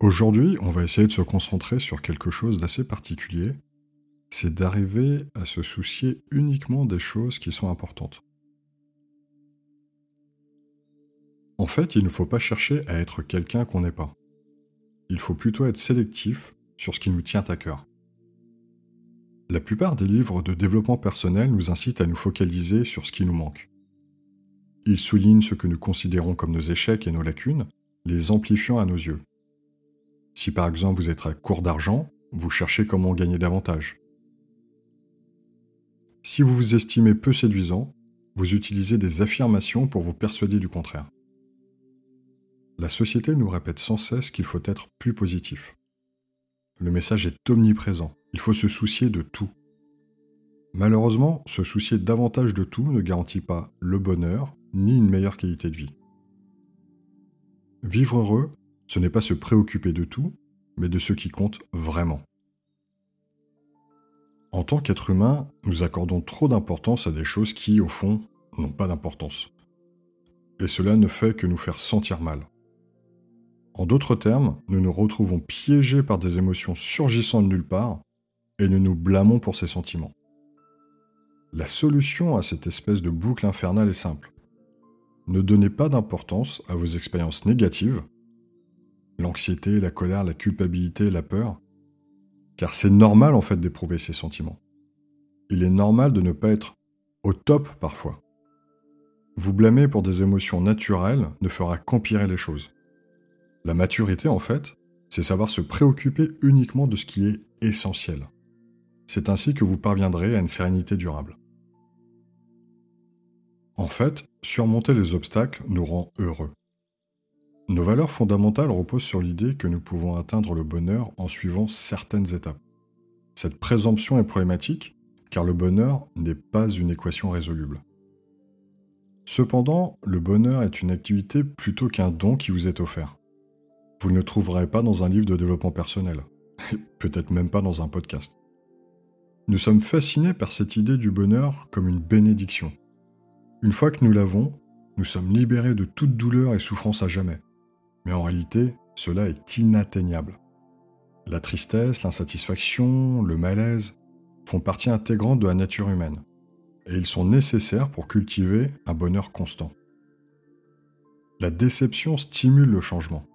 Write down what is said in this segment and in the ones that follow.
Aujourd'hui, on va essayer de se concentrer sur quelque chose d'assez particulier, c'est d'arriver à se soucier uniquement des choses qui sont importantes. En fait, il ne faut pas chercher à être quelqu'un qu'on n'est pas. Il faut plutôt être sélectif sur ce qui nous tient à cœur. La plupart des livres de développement personnel nous incitent à nous focaliser sur ce qui nous manque. Ils soulignent ce que nous considérons comme nos échecs et nos lacunes, les amplifiant à nos yeux. Si par exemple vous êtes à court d'argent, vous cherchez comment gagner davantage. Si vous vous estimez peu séduisant, vous utilisez des affirmations pour vous persuader du contraire. La société nous répète sans cesse qu'il faut être plus positif. Le message est omniprésent, il faut se soucier de tout. Malheureusement, se soucier davantage de tout ne garantit pas le bonheur ni une meilleure qualité de vie. Vivre heureux, ce n'est pas se préoccuper de tout, mais de ce qui compte vraiment. En tant qu'être humain, nous accordons trop d'importance à des choses qui, au fond, n'ont pas d'importance. Et cela ne fait que nous faire sentir mal. En d'autres termes, nous nous retrouvons piégés par des émotions surgissant de nulle part et nous nous blâmons pour ces sentiments. La solution à cette espèce de boucle infernale est simple. Ne donnez pas d'importance à vos expériences négatives, l'anxiété, la colère, la culpabilité, la peur, car c'est normal en fait d'éprouver ces sentiments. Il est normal de ne pas être au top parfois. Vous blâmer pour des émotions naturelles ne fera qu'empirer les choses. La maturité en fait, c'est savoir se préoccuper uniquement de ce qui est essentiel. C'est ainsi que vous parviendrez à une sérénité durable. En fait, surmonter les obstacles nous rend heureux. Nos valeurs fondamentales reposent sur l'idée que nous pouvons atteindre le bonheur en suivant certaines étapes. Cette présomption est problématique car le bonheur n'est pas une équation résoluble. Cependant, le bonheur est une activité plutôt qu'un don qui vous est offert. Vous ne le trouverez pas dans un livre de développement personnel, peut-être même pas dans un podcast. Nous sommes fascinés par cette idée du bonheur comme une bénédiction. Une fois que nous l'avons, nous sommes libérés de toute douleur et souffrance à jamais. Mais en réalité, cela est inatteignable. La tristesse, l'insatisfaction, le malaise font partie intégrante de la nature humaine, et ils sont nécessaires pour cultiver un bonheur constant. La déception stimule le changement.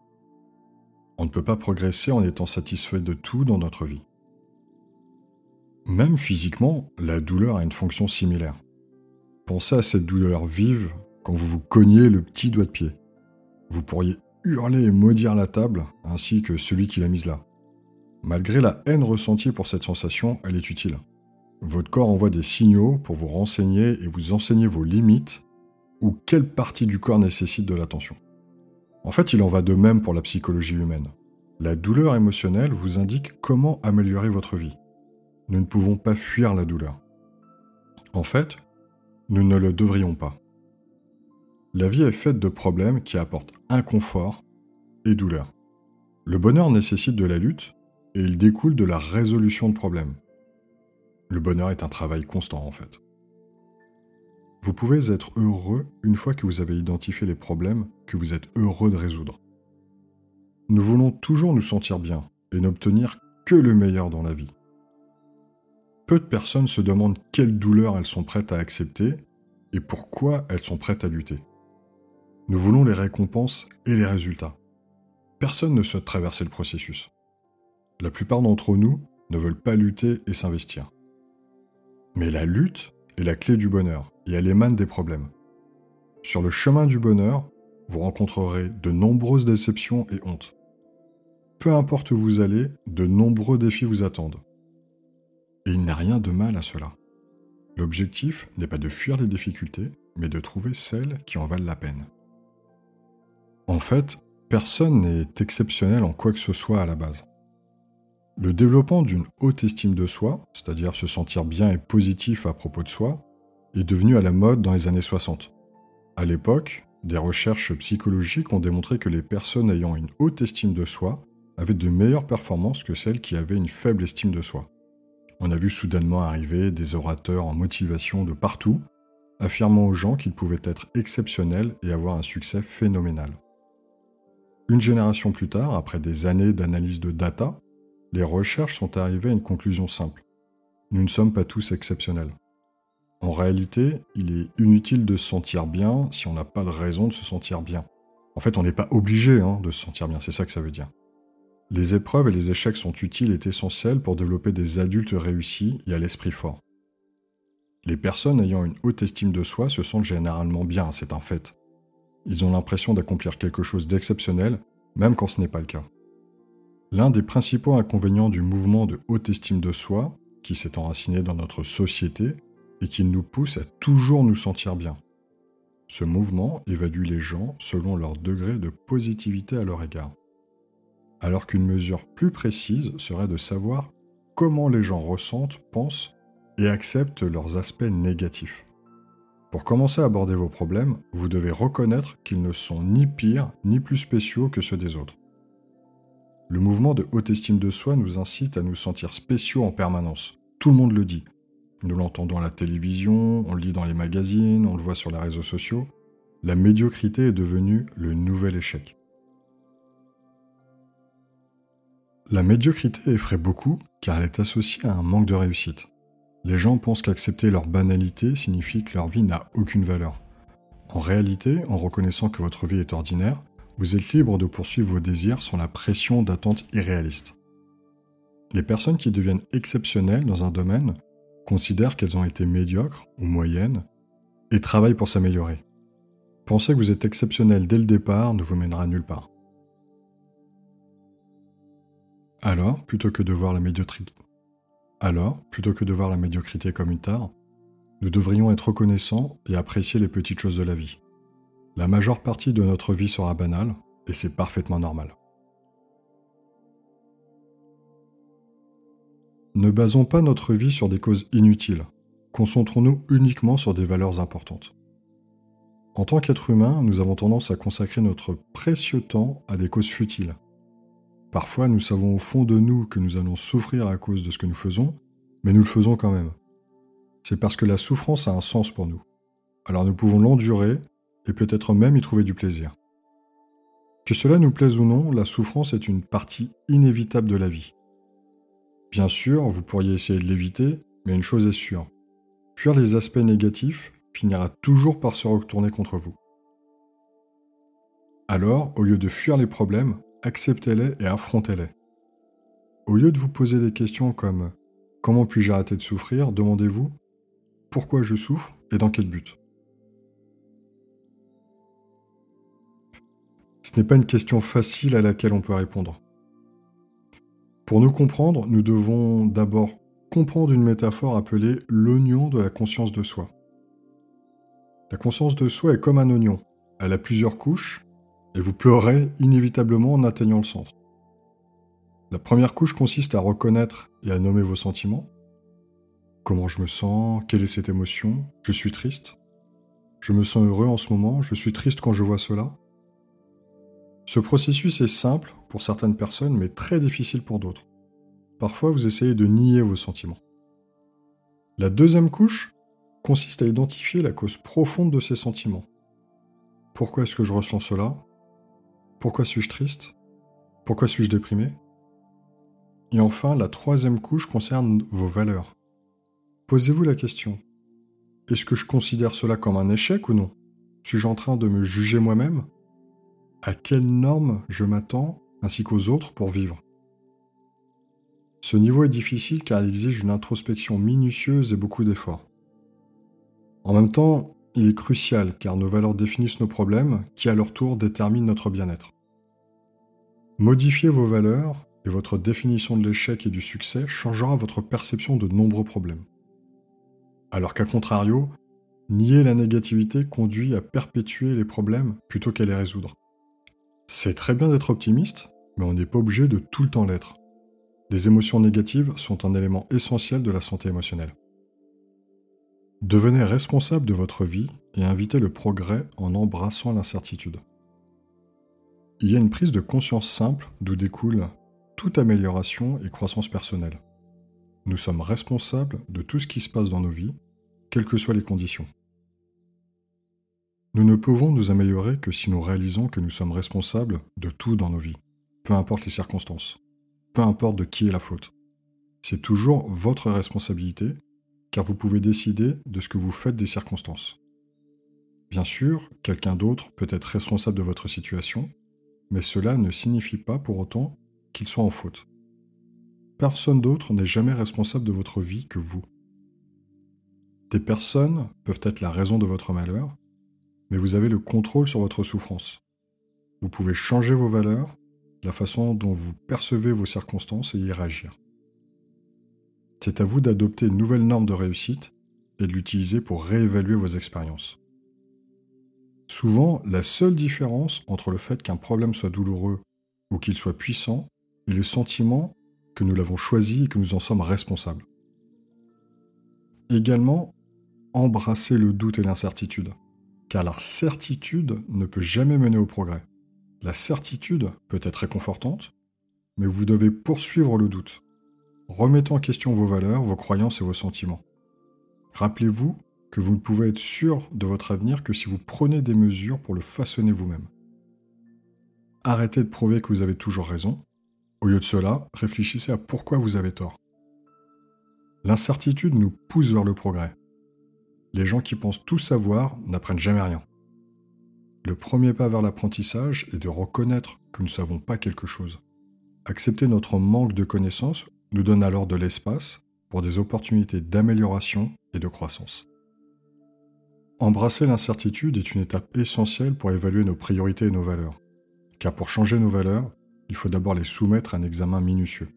On ne peut pas progresser en étant satisfait de tout dans notre vie. Même physiquement, la douleur a une fonction similaire. Pensez à cette douleur vive quand vous vous cognez le petit doigt de pied. Vous pourriez hurler et maudire la table, ainsi que celui qui l'a mise là. Malgré la haine ressentie pour cette sensation, elle est utile. Votre corps envoie des signaux pour vous renseigner et vous enseigner vos limites ou quelle partie du corps nécessite de l'attention. En fait, il en va de même pour la psychologie humaine. La douleur émotionnelle vous indique comment améliorer votre vie. Nous ne pouvons pas fuir la douleur. En fait, nous ne le devrions pas. La vie est faite de problèmes qui apportent inconfort et douleur. Le bonheur nécessite de la lutte et il découle de la résolution de problèmes. Le bonheur est un travail constant en fait. Vous pouvez être heureux une fois que vous avez identifié les problèmes que vous êtes heureux de résoudre. Nous voulons toujours nous sentir bien et n'obtenir que le meilleur dans la vie. Peu de personnes se demandent quelles douleurs elles sont prêtes à accepter et pourquoi elles sont prêtes à lutter. Nous voulons les récompenses et les résultats. Personne ne souhaite traverser le processus. La plupart d'entre nous ne veulent pas lutter et s'investir. Mais la lutte est la clé du bonheur et elle émane des problèmes. Sur le chemin du bonheur, vous rencontrerez de nombreuses déceptions et hontes. Peu importe où vous allez, de nombreux défis vous attendent. Et il n'y a rien de mal à cela. L'objectif n'est pas de fuir les difficultés, mais de trouver celles qui en valent la peine. En fait, personne n'est exceptionnel en quoi que ce soit à la base. Le développement d'une haute estime de soi, c'est-à-dire se sentir bien et positif à propos de soi, est devenu à la mode dans les années 60. À l'époque, des recherches psychologiques ont démontré que les personnes ayant une haute estime de soi avaient de meilleures performances que celles qui avaient une faible estime de soi. On a vu soudainement arriver des orateurs en motivation de partout, affirmant aux gens qu'ils pouvaient être exceptionnels et avoir un succès phénoménal. Une génération plus tard, après des années d'analyse de data, les recherches sont arrivées à une conclusion simple. Nous ne sommes pas tous exceptionnels. En réalité, il est inutile de se sentir bien si on n'a pas de raison de se sentir bien. En fait, on n'est pas obligé hein, de se sentir bien, c'est ça que ça veut dire. Les épreuves et les échecs sont utiles et essentiels pour développer des adultes réussis et à l'esprit fort. Les personnes ayant une haute estime de soi se sentent généralement bien, c'est un fait. Ils ont l'impression d'accomplir quelque chose d'exceptionnel, même quand ce n'est pas le cas. L'un des principaux inconvénients du mouvement de haute estime de soi, qui s'est enraciné dans notre société, est qu'il nous pousse à toujours nous sentir bien. Ce mouvement évalue les gens selon leur degré de positivité à leur égard alors qu'une mesure plus précise serait de savoir comment les gens ressentent, pensent et acceptent leurs aspects négatifs. Pour commencer à aborder vos problèmes, vous devez reconnaître qu'ils ne sont ni pires ni plus spéciaux que ceux des autres. Le mouvement de haute estime de soi nous incite à nous sentir spéciaux en permanence. Tout le monde le dit. Nous l'entendons à la télévision, on le lit dans les magazines, on le voit sur les réseaux sociaux. La médiocrité est devenue le nouvel échec. La médiocrité effraie beaucoup car elle est associée à un manque de réussite. Les gens pensent qu'accepter leur banalité signifie que leur vie n'a aucune valeur. En réalité, en reconnaissant que votre vie est ordinaire, vous êtes libre de poursuivre vos désirs sans la pression d'attentes irréalistes. Les personnes qui deviennent exceptionnelles dans un domaine considèrent qu'elles ont été médiocres ou moyennes et travaillent pour s'améliorer. Penser que vous êtes exceptionnel dès le départ ne vous mènera nulle part. Alors, plutôt que de voir la médiocrité, alors, plutôt que de voir la médiocrité comme une tare, nous devrions être reconnaissants et apprécier les petites choses de la vie. La majeure partie de notre vie sera banale, et c'est parfaitement normal. Ne basons pas notre vie sur des causes inutiles. Concentrons-nous uniquement sur des valeurs importantes. En tant qu'être humain, nous avons tendance à consacrer notre précieux temps à des causes futiles. Parfois, nous savons au fond de nous que nous allons souffrir à cause de ce que nous faisons, mais nous le faisons quand même. C'est parce que la souffrance a un sens pour nous. Alors nous pouvons l'endurer et peut-être même y trouver du plaisir. Que cela nous plaise ou non, la souffrance est une partie inévitable de la vie. Bien sûr, vous pourriez essayer de l'éviter, mais une chose est sûre. Fuir les aspects négatifs finira toujours par se retourner contre vous. Alors, au lieu de fuir les problèmes, acceptez-les et affrontez-les. Au lieu de vous poser des questions comme Comment puis-je arrêter de souffrir? demandez-vous Pourquoi je souffre et dans quel but? Ce n'est pas une question facile à laquelle on peut répondre. Pour nous comprendre, nous devons d'abord comprendre une métaphore appelée l'oignon de la conscience de soi. La conscience de soi est comme un oignon. Elle a plusieurs couches et vous pleurez inévitablement en atteignant le centre. La première couche consiste à reconnaître et à nommer vos sentiments. Comment je me sens Quelle est cette émotion Je suis triste Je me sens heureux en ce moment Je suis triste quand je vois cela Ce processus est simple pour certaines personnes mais très difficile pour d'autres. Parfois vous essayez de nier vos sentiments. La deuxième couche consiste à identifier la cause profonde de ces sentiments. Pourquoi est-ce que je ressens cela? Pourquoi suis-je triste? Pourquoi suis-je déprimé? Et enfin, la troisième couche concerne vos valeurs. Posez-vous la question. Est-ce que je considère cela comme un échec ou non? Suis-je en train de me juger moi-même? À quelles normes je m'attends ainsi qu'aux autres pour vivre? Ce niveau est difficile car il exige une introspection minutieuse et beaucoup d'efforts. En même temps, il est crucial car nos valeurs définissent nos problèmes qui à leur tour déterminent notre bien-être. Modifier vos valeurs et votre définition de l'échec et du succès changera votre perception de nombreux problèmes. Alors qu'à contrario, nier la négativité conduit à perpétuer les problèmes plutôt qu'à les résoudre. C'est très bien d'être optimiste, mais on n'est pas obligé de tout le temps l'être. Les émotions négatives sont un élément essentiel de la santé émotionnelle. Devenez responsable de votre vie et invitez le progrès en embrassant l'incertitude. Il y a une prise de conscience simple d'où découle toute amélioration et croissance personnelle. Nous sommes responsables de tout ce qui se passe dans nos vies, quelles que soient les conditions. Nous ne pouvons nous améliorer que si nous réalisons que nous sommes responsables de tout dans nos vies, peu importe les circonstances, peu importe de qui est la faute. C'est toujours votre responsabilité, car vous pouvez décider de ce que vous faites des circonstances. Bien sûr, quelqu'un d'autre peut être responsable de votre situation, mais cela ne signifie pas pour autant qu'il soit en faute. Personne d'autre n'est jamais responsable de votre vie que vous. Des personnes peuvent être la raison de votre malheur, mais vous avez le contrôle sur votre souffrance. Vous pouvez changer vos valeurs, la façon dont vous percevez vos circonstances et y réagir. C'est à vous d'adopter une nouvelle norme de réussite et de l'utiliser pour réévaluer vos expériences. Souvent, la seule différence entre le fait qu'un problème soit douloureux ou qu'il soit puissant est le sentiment que nous l'avons choisi et que nous en sommes responsables. Également, embrasser le doute et l'incertitude car la certitude ne peut jamais mener au progrès. La certitude peut être réconfortante, mais vous devez poursuivre le doute. Remettez en question vos valeurs, vos croyances et vos sentiments. Rappelez-vous que vous ne pouvez être sûr de votre avenir que si vous prenez des mesures pour le façonner vous-même. Arrêtez de prouver que vous avez toujours raison. Au lieu de cela, réfléchissez à pourquoi vous avez tort. L'incertitude nous pousse vers le progrès les gens qui pensent tout savoir n'apprennent jamais rien. Le premier pas vers l'apprentissage est de reconnaître que nous ne savons pas quelque chose. Accepter notre manque de connaissances nous donne alors de l'espace pour des opportunités d'amélioration et de croissance. Embrasser l'incertitude est une étape essentielle pour évaluer nos priorités et nos valeurs. Car pour changer nos valeurs, il faut d'abord les soumettre à un examen minutieux.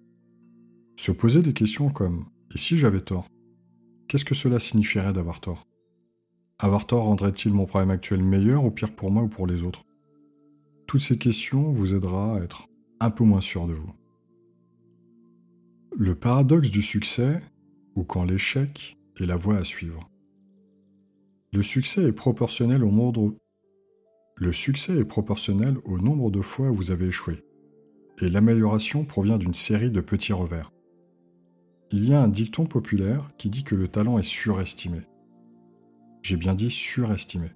Se poser des questions comme ⁇ Et si j'avais tort? Qu'est-ce que cela signifierait d'avoir tort? Avoir tort rendrait-il mon problème actuel meilleur ou pire pour moi ou pour les autres? Toutes ces questions vous aidera à être un peu moins sûr de vous. Le paradoxe du succès, ou quand l'échec est la voie à suivre. Le succès est proportionnel au nombre de fois où vous avez échoué, et l'amélioration provient d'une série de petits revers. Il y a un dicton populaire qui dit que le talent est surestimé. J'ai bien dit surestimé.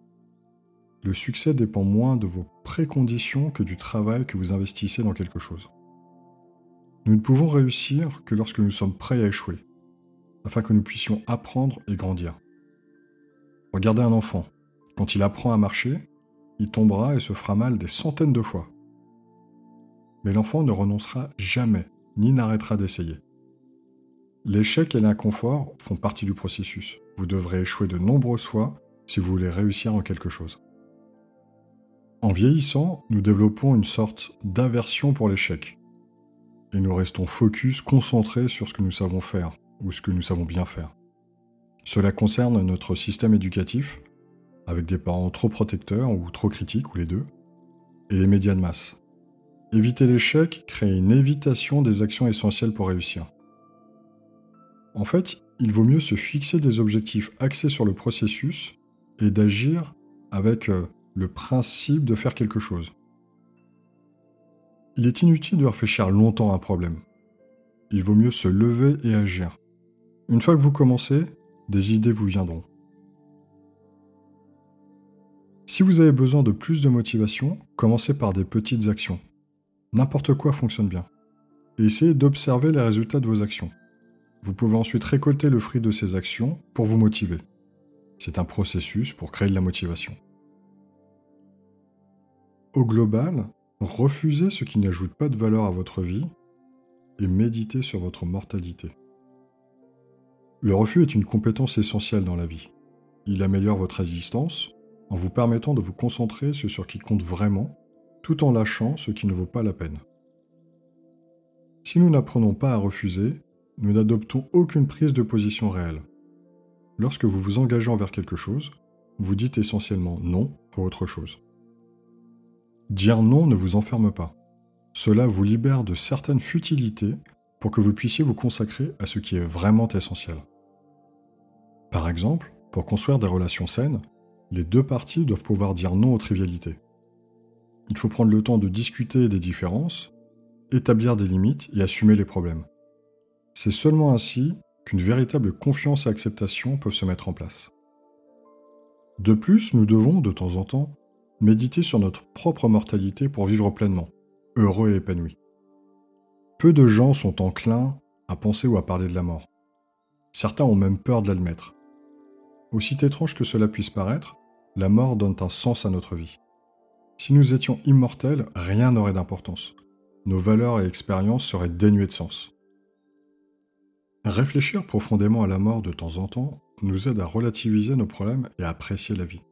Le succès dépend moins de vos préconditions que du travail que vous investissez dans quelque chose. Nous ne pouvons réussir que lorsque nous sommes prêts à échouer, afin que nous puissions apprendre et grandir. Regardez un enfant. Quand il apprend à marcher, il tombera et se fera mal des centaines de fois. Mais l'enfant ne renoncera jamais, ni n'arrêtera d'essayer. L'échec et l'inconfort font partie du processus. Vous devrez échouer de nombreuses fois si vous voulez réussir en quelque chose. En vieillissant, nous développons une sorte d'aversion pour l'échec. Et nous restons focus, concentrés sur ce que nous savons faire, ou ce que nous savons bien faire. Cela concerne notre système éducatif, avec des parents trop protecteurs ou trop critiques, ou les deux, et les médias de masse. Éviter l'échec crée une évitation des actions essentielles pour réussir. En fait, il vaut mieux se fixer des objectifs axés sur le processus et d'agir avec euh, le principe de faire quelque chose. Il est inutile de réfléchir longtemps à un problème. Il vaut mieux se lever et agir. Une fois que vous commencez, des idées vous viendront. Si vous avez besoin de plus de motivation, commencez par des petites actions. N'importe quoi fonctionne bien. Essayez d'observer les résultats de vos actions. Vous pouvez ensuite récolter le fruit de ces actions pour vous motiver. C'est un processus pour créer de la motivation. Au global, refusez ce qui n'ajoute pas de valeur à votre vie et méditez sur votre mortalité. Le refus est une compétence essentielle dans la vie. Il améliore votre résistance en vous permettant de vous concentrer sur ce qui compte vraiment tout en lâchant ce qui ne vaut pas la peine. Si nous n'apprenons pas à refuser, nous n'adoptons aucune prise de position réelle. Lorsque vous vous engagez envers quelque chose, vous dites essentiellement non à autre chose. Dire non ne vous enferme pas. Cela vous libère de certaines futilités pour que vous puissiez vous consacrer à ce qui est vraiment essentiel. Par exemple, pour construire des relations saines, les deux parties doivent pouvoir dire non aux trivialités. Il faut prendre le temps de discuter des différences, établir des limites et assumer les problèmes. C'est seulement ainsi qu'une véritable confiance et acceptation peuvent se mettre en place. De plus, nous devons, de temps en temps, méditer sur notre propre mortalité pour vivre pleinement, heureux et épanoui. Peu de gens sont enclins à penser ou à parler de la mort. Certains ont même peur de l'admettre. Aussi étrange que cela puisse paraître, la mort donne un sens à notre vie. Si nous étions immortels, rien n'aurait d'importance. Nos valeurs et expériences seraient dénuées de sens. Réfléchir profondément à la mort de temps en temps nous aide à relativiser nos problèmes et à apprécier la vie.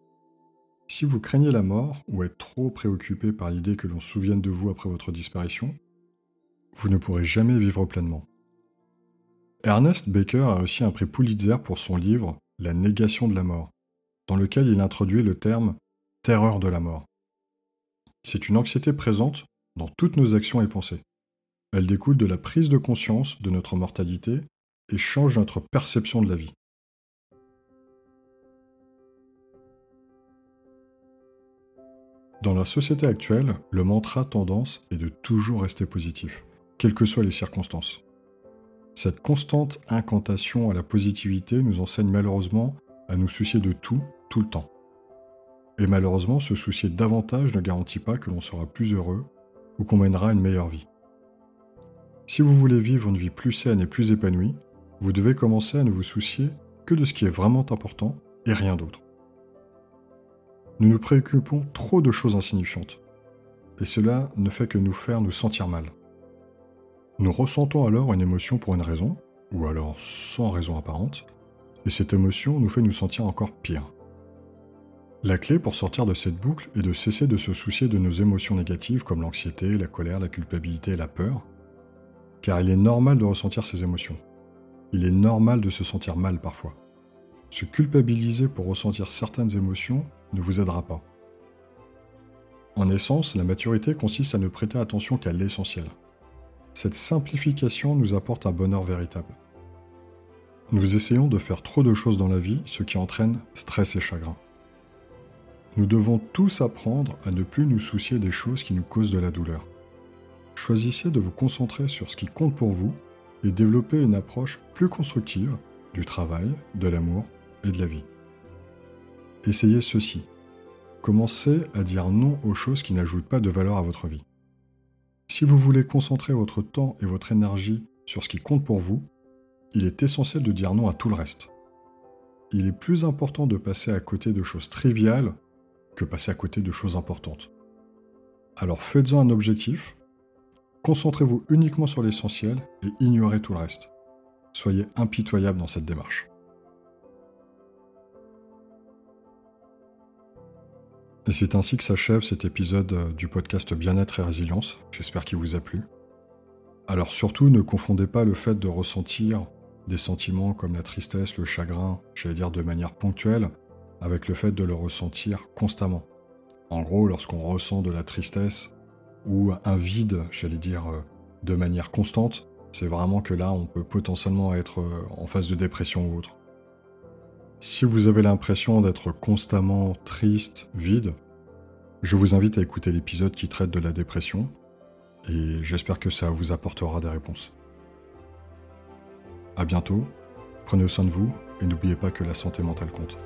Si vous craignez la mort ou êtes trop préoccupé par l'idée que l'on souvienne de vous après votre disparition, vous ne pourrez jamais vivre pleinement. Ernest Baker a reçu un prix Pulitzer pour son livre La négation de la mort, dans lequel il introduit le terme terreur de la mort. C'est une anxiété présente dans toutes nos actions et pensées. Elle découle de la prise de conscience de notre mortalité et change notre perception de la vie. Dans la société actuelle, le mantra tendance est de toujours rester positif, quelles que soient les circonstances. Cette constante incantation à la positivité nous enseigne malheureusement à nous soucier de tout, tout le temps. Et malheureusement, se soucier davantage ne garantit pas que l'on sera plus heureux ou qu'on mènera une meilleure vie. Si vous voulez vivre une vie plus saine et plus épanouie, vous devez commencer à ne vous soucier que de ce qui est vraiment important et rien d'autre nous nous préoccupons trop de choses insignifiantes. Et cela ne fait que nous faire nous sentir mal. Nous ressentons alors une émotion pour une raison, ou alors sans raison apparente, et cette émotion nous fait nous sentir encore pire. La clé pour sortir de cette boucle est de cesser de se soucier de nos émotions négatives comme l'anxiété, la colère, la culpabilité et la peur, car il est normal de ressentir ces émotions. Il est normal de se sentir mal parfois. Se culpabiliser pour ressentir certaines émotions ne vous aidera pas. En essence, la maturité consiste à ne prêter attention qu'à l'essentiel. Cette simplification nous apporte un bonheur véritable. Nous essayons de faire trop de choses dans la vie, ce qui entraîne stress et chagrin. Nous devons tous apprendre à ne plus nous soucier des choses qui nous causent de la douleur. Choisissez de vous concentrer sur ce qui compte pour vous et développer une approche plus constructive du travail, de l'amour et de la vie essayez ceci. Commencez à dire non aux choses qui n'ajoutent pas de valeur à votre vie. Si vous voulez concentrer votre temps et votre énergie sur ce qui compte pour vous, il est essentiel de dire non à tout le reste. Il est plus important de passer à côté de choses triviales que passer à côté de choses importantes. Alors faites-en un objectif, concentrez-vous uniquement sur l'essentiel et ignorez tout le reste. Soyez impitoyable dans cette démarche. Et c'est ainsi que s'achève cet épisode euh, du podcast Bien-être et Résilience. J'espère qu'il vous a plu. Alors surtout, ne confondez pas le fait de ressentir des sentiments comme la tristesse, le chagrin, j'allais dire de manière ponctuelle, avec le fait de le ressentir constamment. En gros, lorsqu'on ressent de la tristesse ou un vide, j'allais dire euh, de manière constante, c'est vraiment que là, on peut potentiellement être euh, en phase de dépression ou autre. Si vous avez l'impression d'être constamment triste, vide, je vous invite à écouter l'épisode qui traite de la dépression et j'espère que ça vous apportera des réponses. A bientôt, prenez soin de vous et n'oubliez pas que la santé mentale compte.